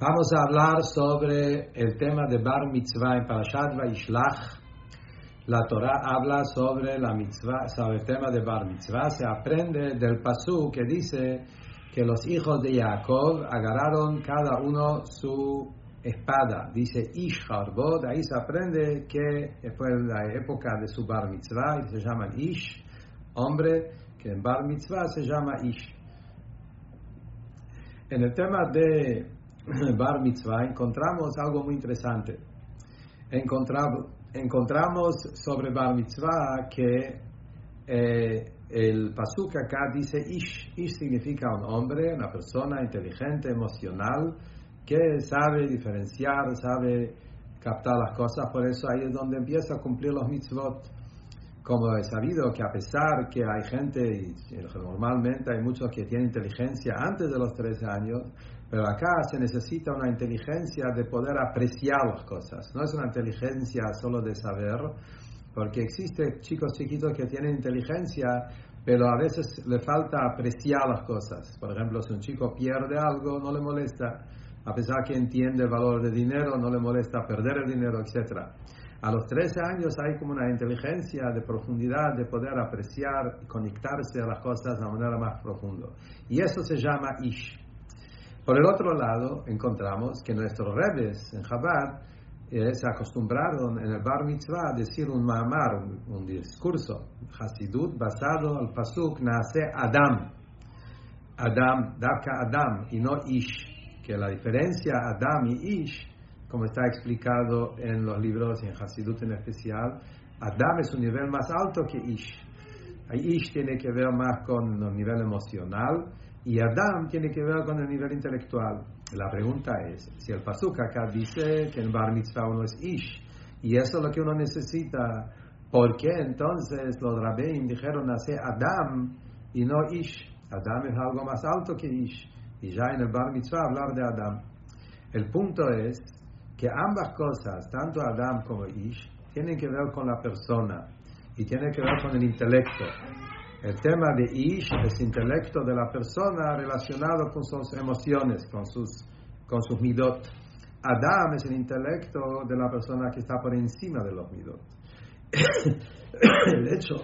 Vamos a hablar sobre el tema de Bar Mitzvah en Parashat Vaishlach. La Torah habla sobre la mitzvah, sobre el tema de Bar Mitzvah. Se aprende del pasú que dice que los hijos de Jacob agarraron cada uno su espada. Dice Ish Harbod. Ahí se aprende que fue la época de su Bar Mitzvah y se llama Ish, hombre, que en Bar Mitzvah se llama Ish. En el tema de Bar Mitzvah, encontramos algo muy interesante. Encontramos, sobre Bar Mitzvah que eh, el pasuk acá dice Ish. Ish significa un hombre, una persona inteligente, emocional, que sabe diferenciar, sabe captar las cosas. Por eso ahí es donde empieza a cumplir los mitzvot. Como he sabido que a pesar que hay gente, y normalmente hay muchos que tienen inteligencia antes de los 13 años, pero acá se necesita una inteligencia de poder apreciar las cosas. No es una inteligencia solo de saber, porque existen chicos chiquitos que tienen inteligencia, pero a veces le falta apreciar las cosas. Por ejemplo, si un chico pierde algo, no le molesta. A pesar que entiende el valor del dinero, no le molesta perder el dinero, etc. A los 13 años hay como una inteligencia de profundidad, de poder apreciar y conectarse a las cosas de una manera más profunda. Y eso se llama Ish. Por el otro lado, encontramos que nuestros rebes en Chabad eh, se acostumbraron en el Bar Mitzvah a decir un ma'amar, un, discurso, Hasidut, basado al pasuk nace Adam. Adam, Daka Adam, y no Ish. Que la diferencia Adam y Ish, como está explicado en los libros y en Hasidut en especial, Adam es un nivel más alto que Ish. Ish tiene que ver más con el nivel emocional y Adam tiene que ver con el nivel intelectual. La pregunta es, si el Pasuk acá dice que en Bar Mitzvah uno es Ish, y eso es lo que uno necesita, ¿por qué entonces los Rabbeim dijeron nace Adam y no Ish? Adam es algo más alto que Ish. Y ya en el Bar Mitzvah hablar de Adam. El punto es que ambas cosas, tanto Adam como Ish, tienen que ver con la persona y tienen que ver con el intelecto. El tema de Ish es intelecto de la persona relacionado con sus emociones, con sus, con sus midot. Adam es el intelecto de la persona que está por encima de los midot. el hecho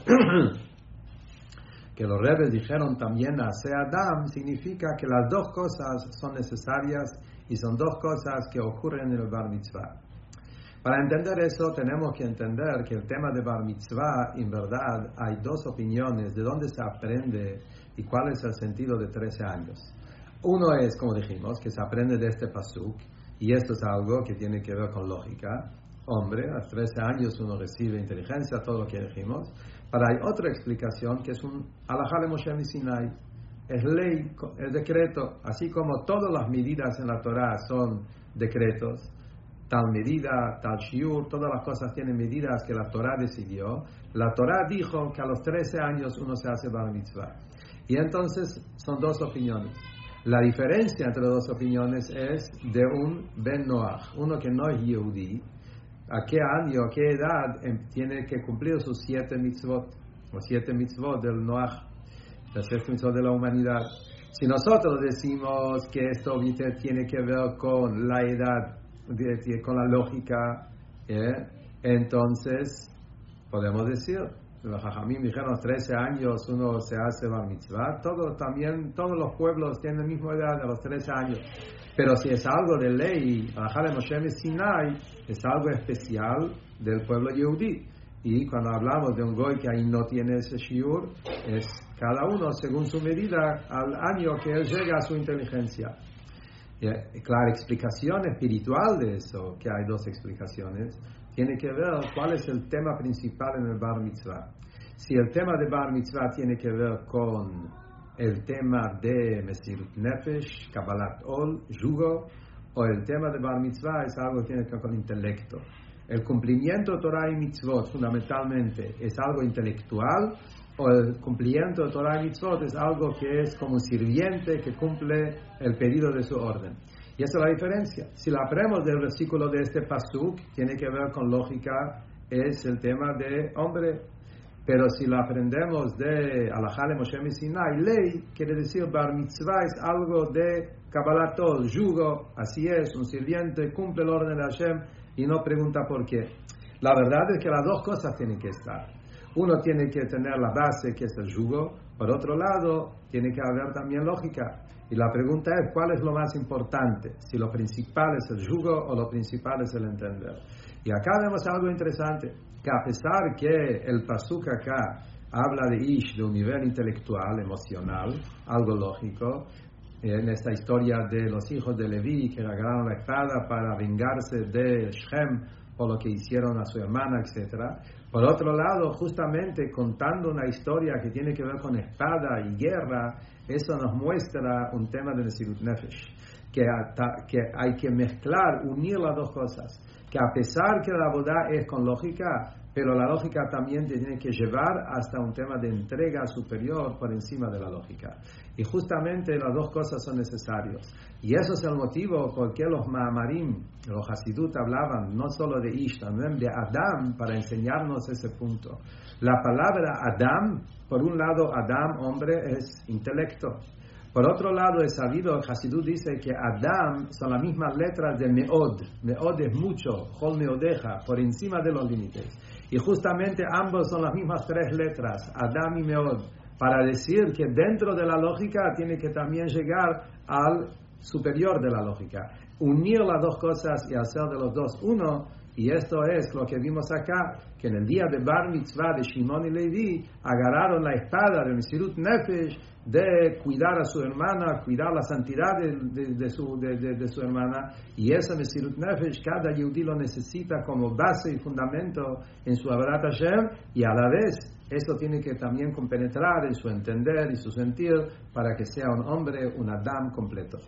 que los rebes dijeron también a Adam significa que las dos cosas son necesarias y son dos cosas que ocurren en el bar mitzvah. Para entender eso tenemos que entender que el tema de Bar Mitzvah, en verdad, hay dos opiniones de dónde se aprende y cuál es el sentido de 13 años. Uno es, como dijimos, que se aprende de este pasuk, y esto es algo que tiene que ver con lógica. Hombre, a 13 años uno recibe inteligencia, todo lo que dijimos. Pero hay otra explicación que es un alajá de Moshe Sinai. Es ley, es decreto. Así como todas las medidas en la Torah son decretos, tal medida, tal shiur, todas las cosas tienen medidas que la Torah decidió. La Torah dijo que a los 13 años uno se hace bar mitzvah. Y entonces son dos opiniones. La diferencia entre dos opiniones es de un Ben Noach, uno que no es Yehudi, a qué año, a qué edad tiene que cumplir sus siete mitzvot, o siete mitzvot del Noach, las siete mitzvot de la humanidad. Si nosotros decimos que esto tiene que ver con la edad con la lógica, ¿eh? entonces podemos decir, los jajamim dijeron 13 años uno se hace bar mitzvah, todo, también todos los pueblos tienen la misma edad de los 13 años. Pero si es algo de ley, Moshe Sinai es algo especial del pueblo yehudí. Y cuando hablamos de un goy que ahí no tiene ese shiur, es cada uno según su medida al año que él llega a su inteligencia. Claro, explicación espiritual de eso, que hay dos explicaciones, tiene que ver cuál es el tema principal en el Bar Mitzvah. Si el tema de Bar Mitzvah tiene que ver con el tema de Mesir Nefesh, Kabbalat Ol, Yugo, o el tema de Bar Mitzvah es algo que tiene que ver con intelecto. El cumplimiento de Torah y Mitzvot fundamentalmente es algo intelectual o el cumplimiento de Torah y Mitzvot es algo que es como sirviente que cumple el pedido de su orden. Y esa es la diferencia. Si la aprendemos del versículo de este pasuk, tiene que ver con lógica, es el tema de hombre. Pero si lo aprendemos de Alajale Moshe Sinai, ley, quiere decir Bar Mitzvah es algo de Kabbalah todo, yugo, así es, un sirviente cumple el orden de Hashem y no pregunta por qué. La verdad es que las dos cosas tienen que estar. Uno tiene que tener la base, que es el yugo, por otro lado, tiene que haber también lógica. Y la pregunta es, ¿cuál es lo más importante? Si lo principal es el yugo o lo principal es el entender. Y acá vemos algo interesante que a pesar que el Pasuk acá habla de Ish de un nivel intelectual, emocional, algo lógico, en esta historia de los hijos de Leví que agarraron la espada para vengarse de Shem por lo que hicieron a su hermana, etc. Por otro lado, justamente contando una historia que tiene que ver con espada y guerra, eso nos muestra un tema de Nesirut Nefesh, que, que hay que mezclar, unir las dos cosas que a pesar que la boda es con lógica, pero la lógica también te tiene que llevar hasta un tema de entrega superior por encima de la lógica. Y justamente las dos cosas son necesarias. Y eso es el motivo por qué los Mahamarim, los Hasidut hablaban no solo de Ish, también de Adam para enseñarnos ese punto. La palabra Adam, por un lado, Adam, hombre, es intelecto. Por otro lado, es sabido, Hasidú dice que Adam son las mismas letras de Meod. Meod es mucho, Hol por encima de los límites. Y justamente ambos son las mismas tres letras, Adam y Meod, para decir que dentro de la lógica tiene que también llegar al superior de la lógica. Unir las dos cosas y hacer de los dos uno y esto es lo que vimos acá, que en el día de Bar Mitzvah de Shimon y Levi agarraron la espada de Mesirut Nefesh de cuidar a su hermana, cuidar la santidad de, su, de, su hermana. Y esa Mesirut Nefesh, cada Yehudi lo necesita como base y fundamento en su Abarat Hashem y a la vez eso tiene que también compenetrar en su entender y su sentir para que sea un hombre, un Adam completo.